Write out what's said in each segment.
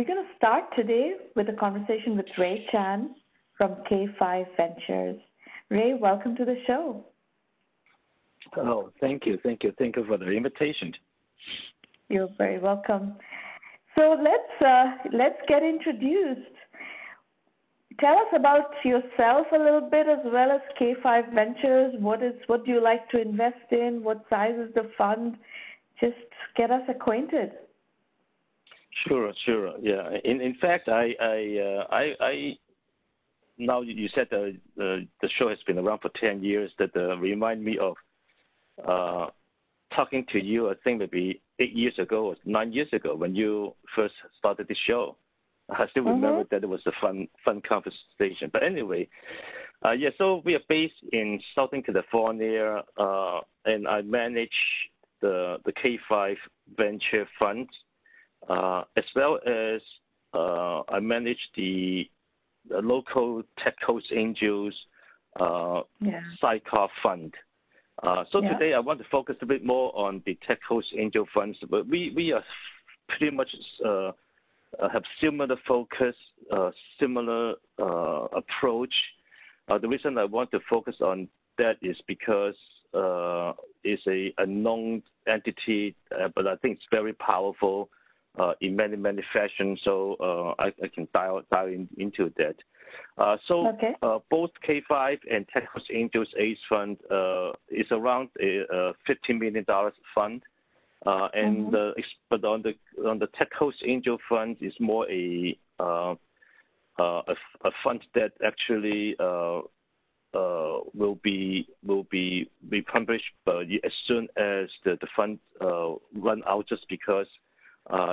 We're going to start today with a conversation with Ray Chan from K5 Ventures. Ray, welcome to the show. Oh, thank you, thank you, thank you for the invitation. You're very welcome. So let's uh, let's get introduced. Tell us about yourself a little bit, as well as K5 Ventures. What is what do you like to invest in? What size is the fund? Just get us acquainted. Sure, sure. Yeah. In in fact, I I uh, I, I now you said the, the the show has been around for ten years. That uh, remind me of uh, talking to you. I think maybe eight years ago or nine years ago when you first started the show. I still mm-hmm. remember that it was a fun fun conversation. But anyway, uh, yeah. So we are based in Southern California, uh, and I manage the the K5 Venture Fund, uh, as well as uh, I manage the, the local Tech Coast Angels uh, yeah. sidecar fund. Uh, so yeah. today I want to focus a bit more on the Tech Coast Angel funds, but we, we are pretty much uh, have similar focus, uh, similar uh, approach. Uh, the reason I want to focus on that is because uh, it's a, a known entity, but I think it's very powerful in many many fashions. So I, I, can dial dial in, into that. Uh, so okay. uh, both K5 and Tech Coast Angels ACE Fund uh, is around a, $15 million fund. Uh, and mm-hmm. but on the on the Tech Coast Angel Fund is more a uh, uh, a, a, fund that actually will be will be be published as soon as the, the fund run out, just because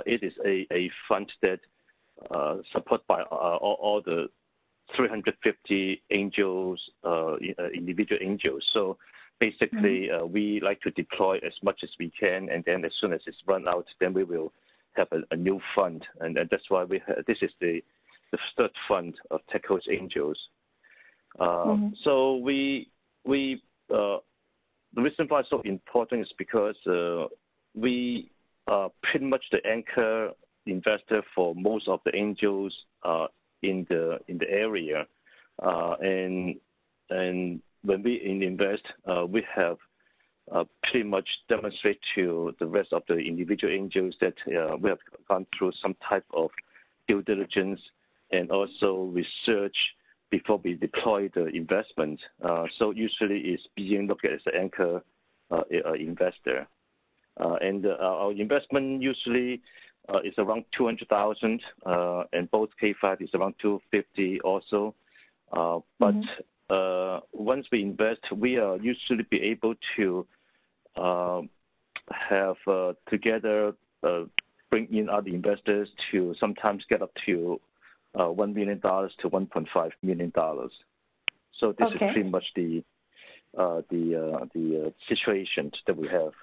it is a, a fund that supported by all, all the 350 angels, uh, uh, individual angels. So basically, mm-hmm. uh, we like to deploy as much as we can, and then as soon as it's run out, then we will have a, a new fund, and, and, that's why we ha- this is the the third fund of Tech Coast Angels. Uh, mm-hmm. So we we uh, the reason why it's so important is because uh, we pretty much the anchor investor for most of the angels uh, in the in the area, uh, and and when we invest, uh, we have uh, pretty much demonstrate to the rest of the individual angels that uh, we have gone through some type of due diligence and also research before we deploy the investment. Uh, so usually it's being looked at as an anchor uh, investor. Uh, and uh, our investment usually uh, is around 200,000, uh, and both K5 is around 250 also. Uh, but mm-hmm. Uh, once we invest, we are usually be able to um, have together bring in other investors to sometimes get up to $1 million to $1.5 million. So this is pretty much the the the situation that we have.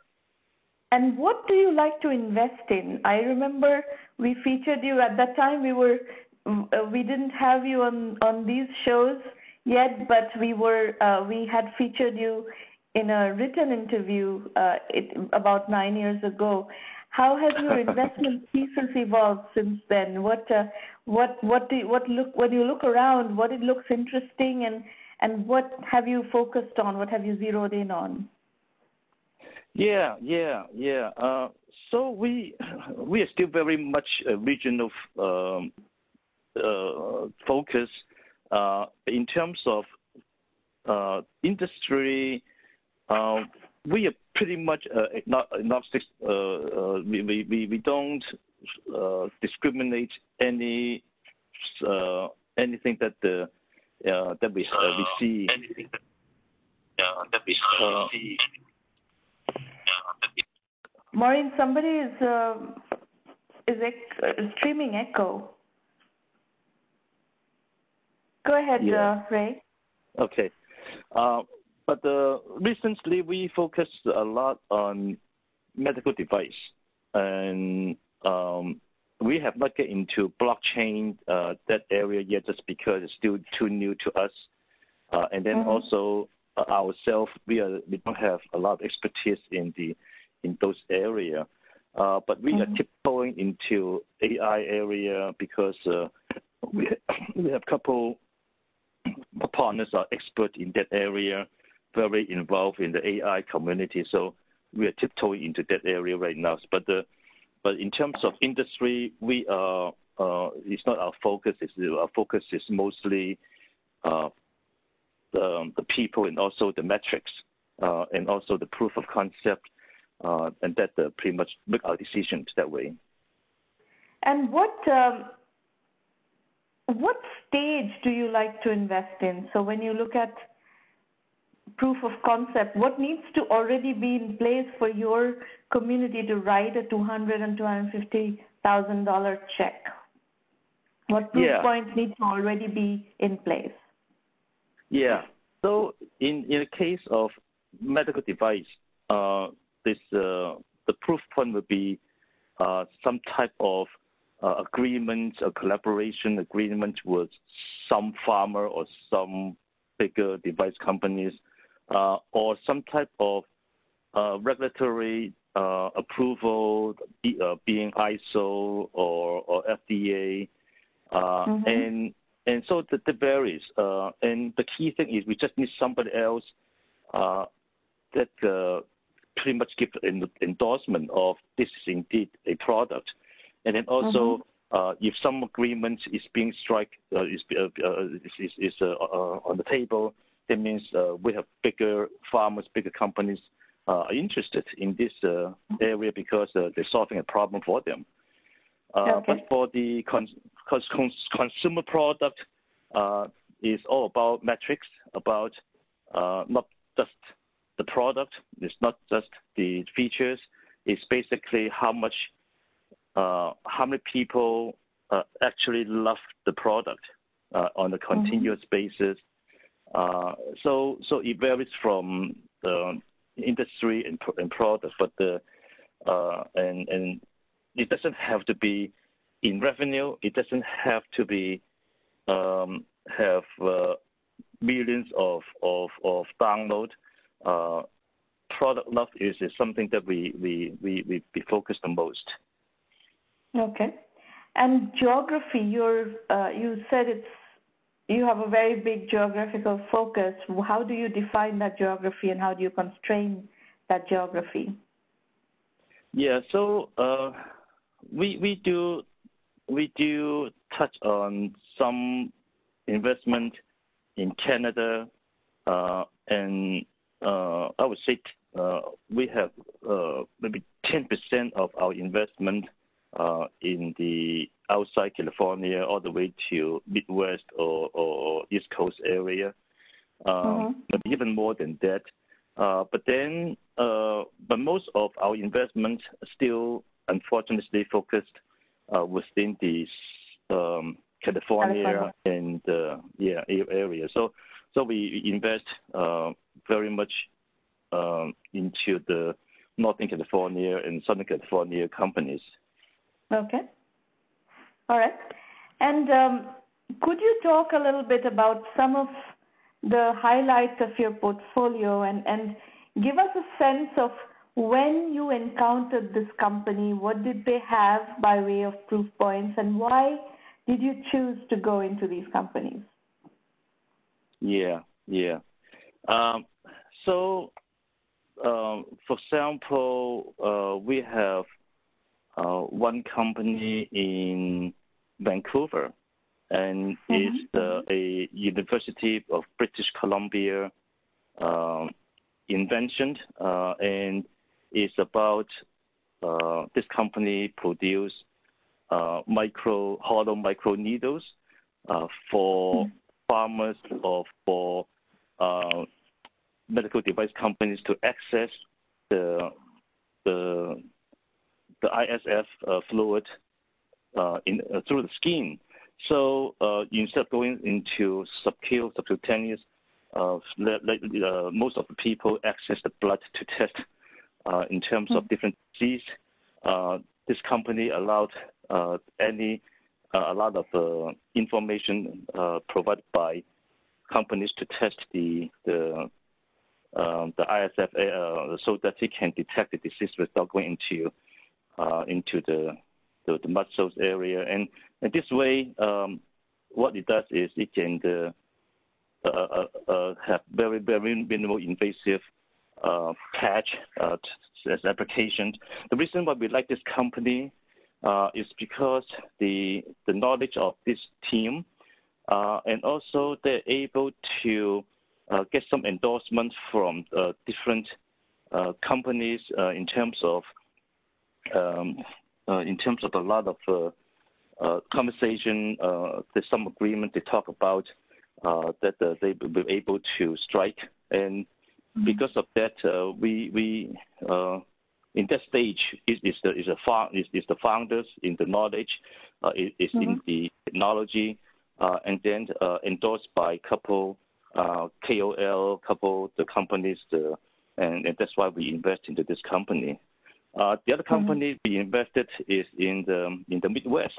And what do you like to invest in? I remember we featured you at that time. We were uh, we didn't have you on on these shows yet, but we were uh, we had featured you in a written interview uh, it, about nine years ago. How has your investment thesis evolved since then? What uh, what what do you, what look when you look around? What it looks interesting and and what have you focused on? What have you zeroed in on? Yeah, yeah, yeah. Uh, so we we are still very much a regional um, uh, focus uh, in terms of uh, industry. Uh, we are pretty much uh, agnostic. we, we, we, we don't discriminate any anything that the that we we see. Anything that, yeah, that we see Maureen, somebody is uh, is ec- streaming echo. Go ahead, yeah. uh, Ray. Okay. Uh, but uh, recently we focused a lot on medical device, and um, we have not get into blockchain uh, that area yet, just because it's still too new to us. Uh, and then mm-hmm. also uh, ourselves, we are we don't have a lot of expertise in the in those area. Uh, but we mm-hmm. are tiptoeing into AI area because uh, we we have couple partners are expert in that area, very involved in the AI community. So we are tiptoeing into that area right now. But the but in terms of industry, we are uh, it's not our focus. It's, our focus is mostly uh, the, the people and also the metrics uh, and also the proof of concept, uh, and that uh, pretty much make our decisions that way. And what um, what stage do you like to invest in? So when you look at proof of concept, what needs to already be in place for your community to write a two hundred and two hundred fifty thousand dollar check? What proof yeah. points need to already be in place? Yeah. So in in the case of medical device, uh, this uh, the proof point would be uh, some type of uh, agreement, a collaboration agreement with some pharma or some bigger device companies, uh, or some type of uh, regulatory uh, approval, uh, being ISO or, or FDA, uh, mm-hmm. and and so that, that varies. and the key thing is we just need somebody else that pretty much give an endorsement of this is indeed a product. And then also, mm-hmm. uh, if some agreement is being struck, uh, is, uh, uh is, is uh, uh, on the table, that means we have bigger pharmas, bigger companies are interested in this area because they're solving a problem for them. Okay. But for the con- con- consumer product, is all about metrics, about not just the product, it's not just the features, it's basically how much uh, how many people uh, actually love the product uh, on a continuous mm-hmm. basis. Uh, so so it varies from the industry and, and product, but the uh, and and it doesn't have to be in revenue. It doesn't have to be um, have uh, millions of of of download. Product love is, is something that we we we we, we focus the most. Okay. And geography, you're, uh, you said it's you have a very big geographical focus. How do you define that geography and how do you constrain that geography? Yeah, so uh, we we do we do touch on some investment in Canada, uh, and uh, I would say uh, we have uh, maybe 10% of our investment uh, in the outside California all the way to Midwest or, or East Coast area, um, mm-hmm. but even more than that. Uh, but then, uh, but most of our investments still, unfortunately, focused uh, within the um, California, California, and uh, yeah area. So, so we invest uh, very much um, into the Northern California and Southern California companies. Okay. All right. And um, could you talk a little bit about some of the highlights of your portfolio and, and give us a sense of when you encountered this company, what did they have by way of proof points, and why did you choose to go into these companies? Yeah, yeah. Um, so, um, for example, uh, we have uh, one company in Vancouver, and mm-hmm. it's uh, a University of British Columbia uh, invention, uh, and it's about uh, this company produce uh, micro hollow micro needles for mm-hmm. pharmas or for Uh, medical device companies to access the the the ISF uh, fluid uh, in, uh, through the skin. So uh, instead of going into subcutaneous, uh, subcutaneous, most of the people access the blood to test in terms mm-hmm. of hmm. different disease. this company allowed any a lot of information provided by companies to test the the um, the ISF uh, so that it can detect the disease without going into uh, into the, the, the muscles area, and, and this way, um, what it does is it can uh, uh, uh, have very very minimal invasive patch as applications. The reason why we like this company is because the the knowledge of this team, and also they're able to get some endorsement from different companies in terms of um, uh, in terms of a lot of uh, uh, conversation, there's some agreement they talk about that they will be able to strike, and mm-hmm. because of that, we we in that stage is, is the is a is, is the founders in the knowledge, uh, is, is mm-hmm. in the technology, uh, and then uh, endorsed by a couple uh, KOL, couple the companies, the, and, and that's why we invest into this company. Uh, the other mm-hmm. company mm-hmm. we invested is in the in the Midwest.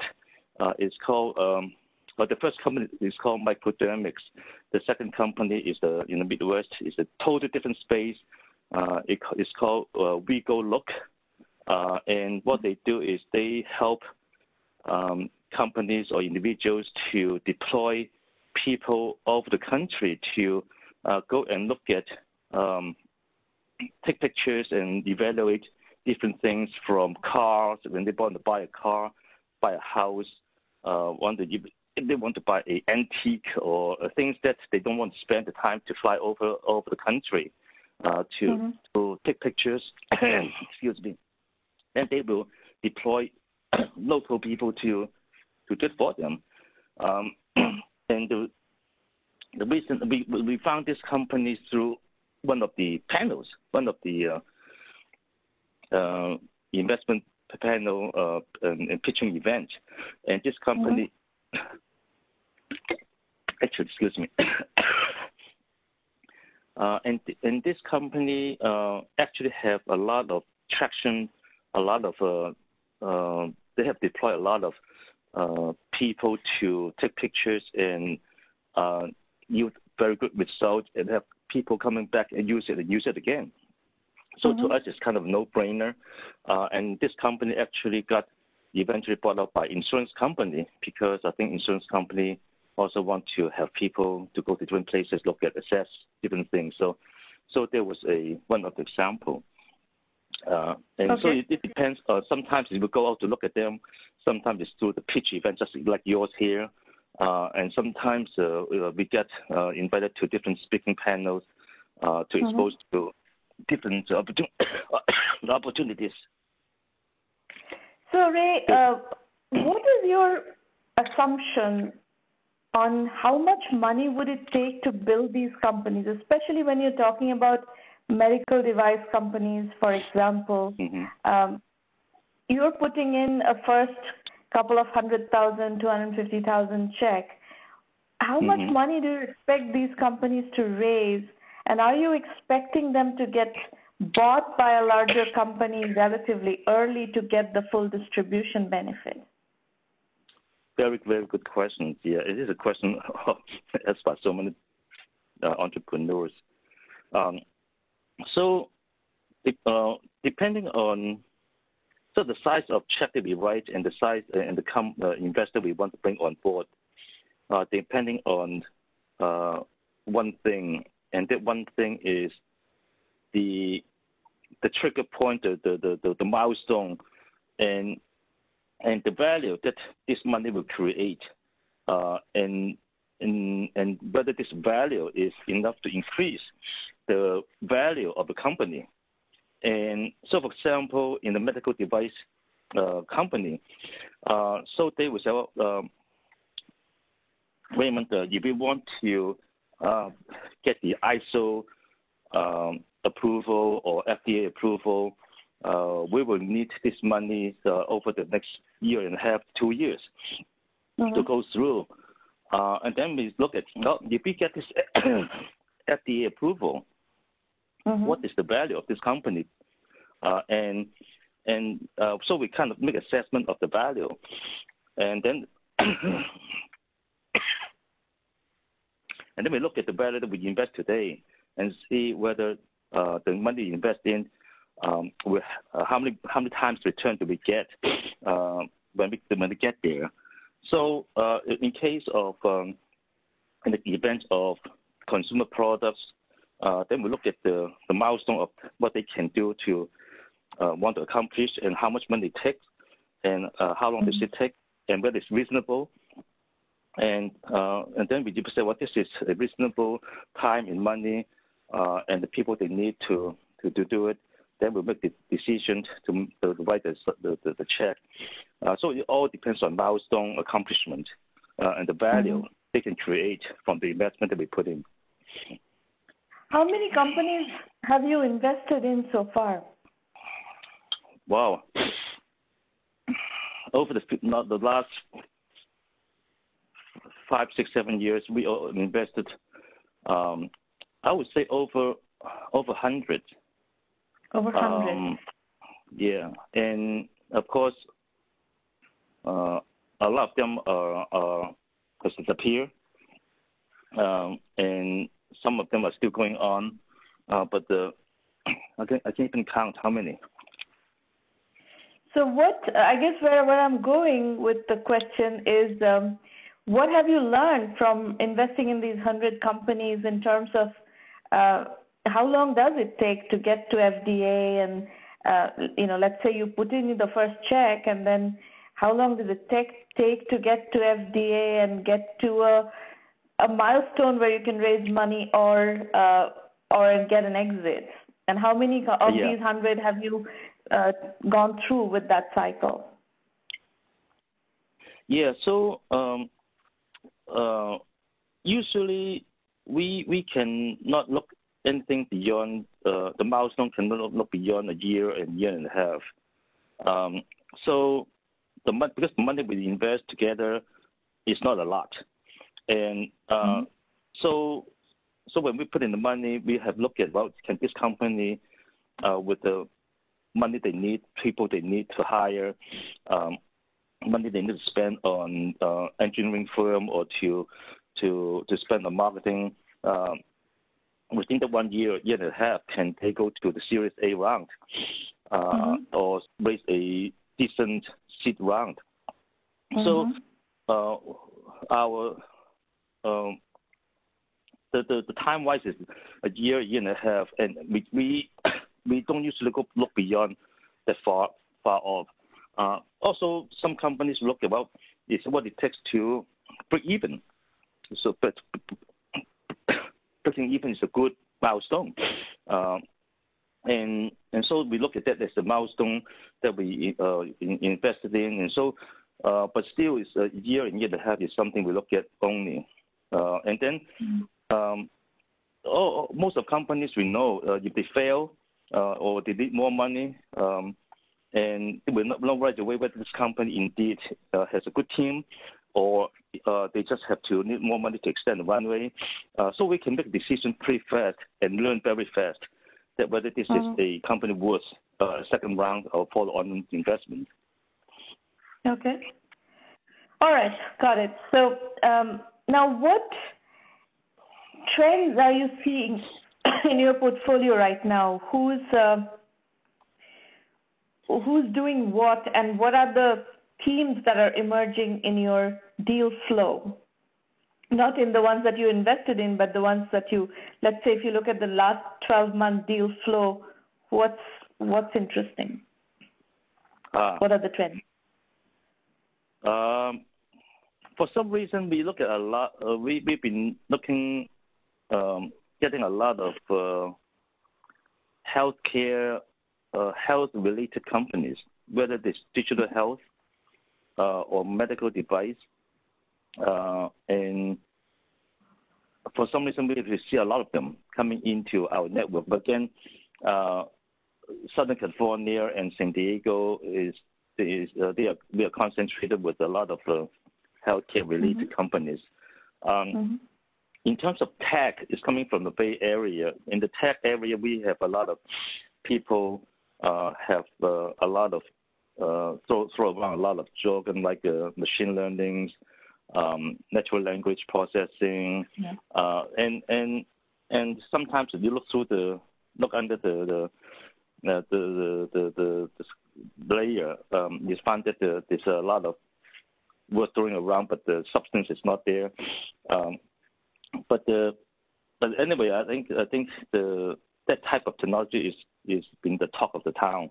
Uh, it's called um, well, the first company is called Microdermics. The second company is the in the Midwest. It's a totally different space. Uh, it, it's called uh, WeGoLook, uh, and what they do is they help um, companies or individuals to deploy people over the country to uh, go and look at, um, take pictures and evaluate different things from cars when they want to buy a car, buy a house, uh, want to if they want to buy a antique or things that they don't want to spend the time to fly over over the country uh, to mm-hmm. to take pictures. excuse me, and they will deploy local people to to it for them. Um, and the the reason we we found this company through one of the panels, one of the uh, uh, investment panel uh, and, and, pitching event, and this company. Mm-hmm. Actually, excuse me. uh, and and this company uh, actually have a lot of traction, a lot of uh, uh, they have deployed a lot of people to take pictures and uh, use very good results, and have people coming back and use it and use it again. So mm-hmm. to us, it's kind of no-brainer. Uh, and this company actually got eventually bought out by insurance company because I think insurance company also want to have people to go to different places, look at, assess different things. So, so there was a one of the example. Uh, and okay. so it, it depends. Uh, sometimes we go out to look at them. Sometimes it's through the pitch event, just like yours here. Uh, and sometimes uh, we get uh, invited to different speaking panels uh, to mm-hmm. expose to different opportunities. So, Ray, uh, what is your assumption on how much money would it take to build these companies, especially when you're talking about medical device companies, for example? Mm-hmm. Um, you're putting in a first couple of hundred thousand, two hundred fifty thousand check. How mm-hmm. much money do you expect these companies to raise and are you expecting them to get bought by a larger company relatively early to get the full distribution benefit? Very, very good question. Yeah, it is a question asked by so many uh, entrepreneurs. Um, so, uh, depending on so the size of check that we write and the size uh, and the com- uh, investor we want to bring on board, uh, depending on uh, one thing. And that one thing is the the trigger point, the the, the, the milestone, and and the value that this money will create, uh, and and and whether this value is enough to increase the value of the company. And so, for example, in the medical device uh, company, uh, so they will say, well, um, Raymond, uh, if you want to uh, get the ISO um, approval or FDA approval, uh, we will need this money uh, over the next year and a half, two years mm-hmm. to go through. Uh, and then we look at well, if we get this FDA approval, mm-hmm. what is the value of this company? Uh, and and uh, so we kind of make assessment of the value, and then and then we look at the value that we invest today and see whether uh, the money we invest in um, with, uh, how many how many times return do we get uh, when we when we get there. So uh, in case of um, in the event of consumer products, uh, then we look at the, the milestone of what they can do to uh, want to accomplish and how much money it takes and uh, how long mm-hmm. does it take and whether it's reasonable. And uh, and then we say, well, this is a reasonable time and money uh, and the people they need to, to, to do it. Then we make the decision to, to write the, the, the, check. Uh, so it all depends on milestone accomplishment uh, and the value mm-hmm. they can create from the investment that we put in. How many companies have you invested in so far? Wow. Over the not the last five, six, seven years, we invested. Um, I would say over over hundred. Over hundred. Um, yeah, and of course, uh, a lot of them are, are has disappeared, um, and some of them are still going on, uh, but the I can't I can't even count how many. So what I guess where where I'm going with the question is, um, what have you learned from investing in these hundred companies in terms of uh, how long does it take to get to FDA and uh, you know let's say you put in the first check and then how long does it take take to get to FDA and get to a a milestone where you can raise money or uh, or get an exit? And how many of yeah. these hundred have you uh, gone through with that cycle? Yeah, so um, uh, usually we we can not look anything beyond uh, the milestone can not look beyond a year and year and a half. Um, so the money because the money we invest together is not a lot. And uh, mm-hmm. so, so when we put in the money, we have looked at well, can this company, uh, with the money they need, people they need to hire, um, money they need to spend on uh, engineering firm or to to to spend on marketing. Within the one year, year and a half, can they go to the Series A round uh, mm-hmm. or raise a decent seed round? Mm-hmm. So uh, our um, the, the, the time wise is a year, year and a half, and we we, we don't usually go look beyond that far far off. Uh, also, some companies look about is what it takes to break even. So, but breaking even is a good milestone, uh, and and so we look at that as a milestone that we uh, in, invested in, and so. Uh, but still, it's a year and year and a half is something we look at only. Uh, and then mm-hmm. um, oh, most of companies we know uh, if they fail uh, or they need more money, um, and we will not know right away whether this company indeed uh, has a good team or uh, they just have to need more money to extend the runway. Uh, so we can make decisions pretty fast and learn very fast that whether this mm-hmm. is a company worth uh, second round or follow-on investment. Okay. All right, got it. So um, now, what trends are you seeing in your portfolio right now? Who's uh, who's doing what, and what are the themes that are emerging in your deal flow? Not in the ones that you invested in, but the ones that you, let's say, if you look at the last 12-month deal flow, what's what's interesting? Uh, what are the trends? Um, for some reason, we look at a lot. Uh, we we've been looking, um, getting a lot of uh, healthcare, uh, health-related companies, whether it's digital health uh, or medical device, for some reason, we see a lot of them coming into our network. But again, uh, Southern California and San Diego is is uh, they are we are concentrated with a lot of uh, healthcare related mm-hmm. companies. Um, mm-hmm. In terms of tech, it's coming from the Bay Area. In the tech area, we have a lot of people uh, have uh, a lot of uh, throw, around a lot of jargon like uh, machine learning, um, natural language processing, yeah. uh, and and and sometimes if you look through the look under the, the uh, the, the, the, the layer, um, you find that the, there's a lot of work going around, but the substance is not there. Um, but the but anyway, I think I think the that type of technology is is been the talk of the town,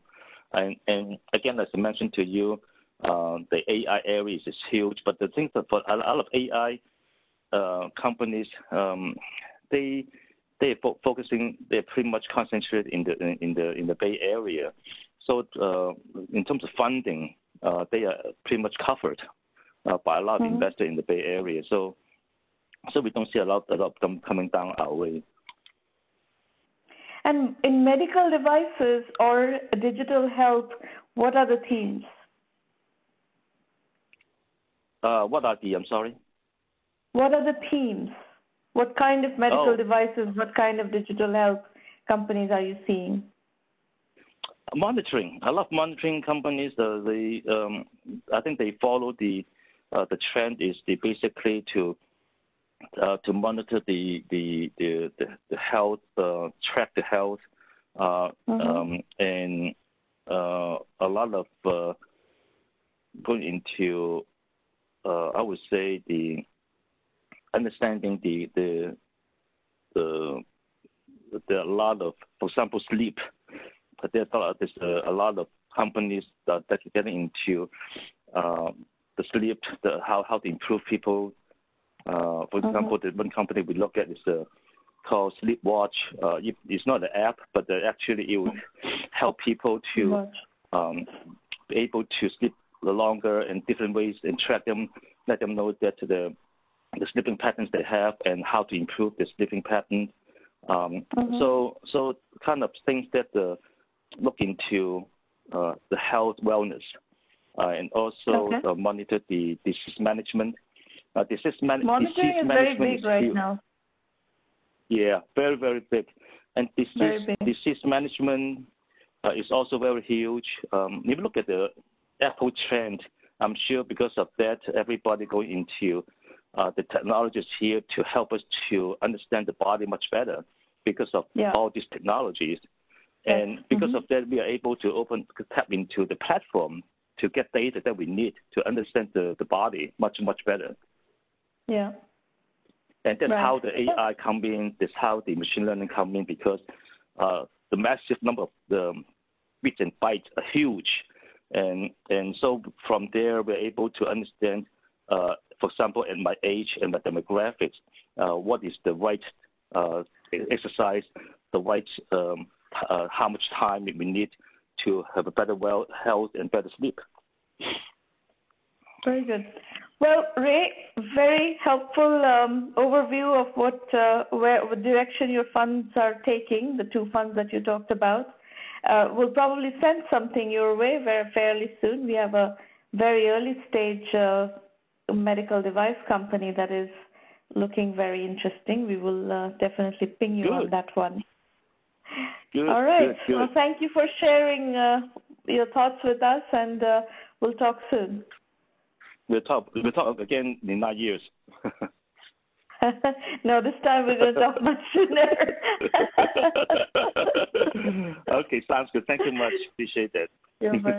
and and again, as I mentioned to you, uh, the AI area is huge. But the thing that for a lot of AI uh, companies, um, they they're fo- focusing, they're pretty much concentrated in the in the in the Bay Area. So uh, in terms of funding, uh, they are pretty much covered uh, by a lot of mm-hmm. investors in the Bay Area. So so we don't see a lot, a lot of them coming down our way. And in medical devices or digital health, what are the themes? Uh, what are the? I'm sorry. What are the themes? What kind of medical oh. devices, what kind of digital health companies are you seeing? Monitoring. I love monitoring companies. Uh, they, um, I think they follow the uh, the trend is they basically to uh, to monitor the the the, the, the health, uh, track the health, uh, mm-hmm. um, and uh, a lot of uh, going into I would say the understanding the the the there are a lot of, for example, sleep. But there's a lot, there's a, a lot of companies that that get into uh, the sleep, the how how to improve people. Uh, for mm-hmm. example, the one company we look at is uh, called Sleepwatch. Uh, it, it's not an app, but uh, actually it would help people to um, be able to sleep longer and different ways and track them, let them know that the the sleeping patterns they have and how to improve the sleeping pattern. Um, mm-hmm. So, so kind of things that uh, look into uh, the health wellness uh, and also okay. Uh, monitor the disease management. Uh, disease, man- Monitoring disease is management very big is right huge. now. Yeah, very very big, and disease disease management uh, is also very huge. Um, if you look at the Apple trend, I'm sure because of that, everybody going into uh, the technologies here to help us to understand the body much better because of yeah. all these technologies. And because mm-hmm. of that, we are able to open tap into the platform to get data that we need to understand the, the body much much better. Yeah. And that's right. how the AI come in. That's how the machine learning come in because uh, the massive number of the bits and bytes are huge, and and so from there we're able to understand uh, for example, at my age and my demographics, uh, what is the right uh, exercise, the right um, uh, how much time we need to have a better well health and better sleep. Very good. Well, Ray, very helpful um, overview of what uh, where what direction your funds are taking. The two funds that you talked about. Uh, we'll probably send something your way very fairly soon. We have a very early stage uh, medical device company that is looking very interesting. We will uh, definitely ping you good. on that one. Good, All right. Good, good. Well, thank you for sharing uh, your thoughts with us, and uh, we'll talk soon. We'll talk. We'll talk again in nine years. no, this time we're going to talk much sooner. okay, sounds good. Thank you much. Appreciate that. You're very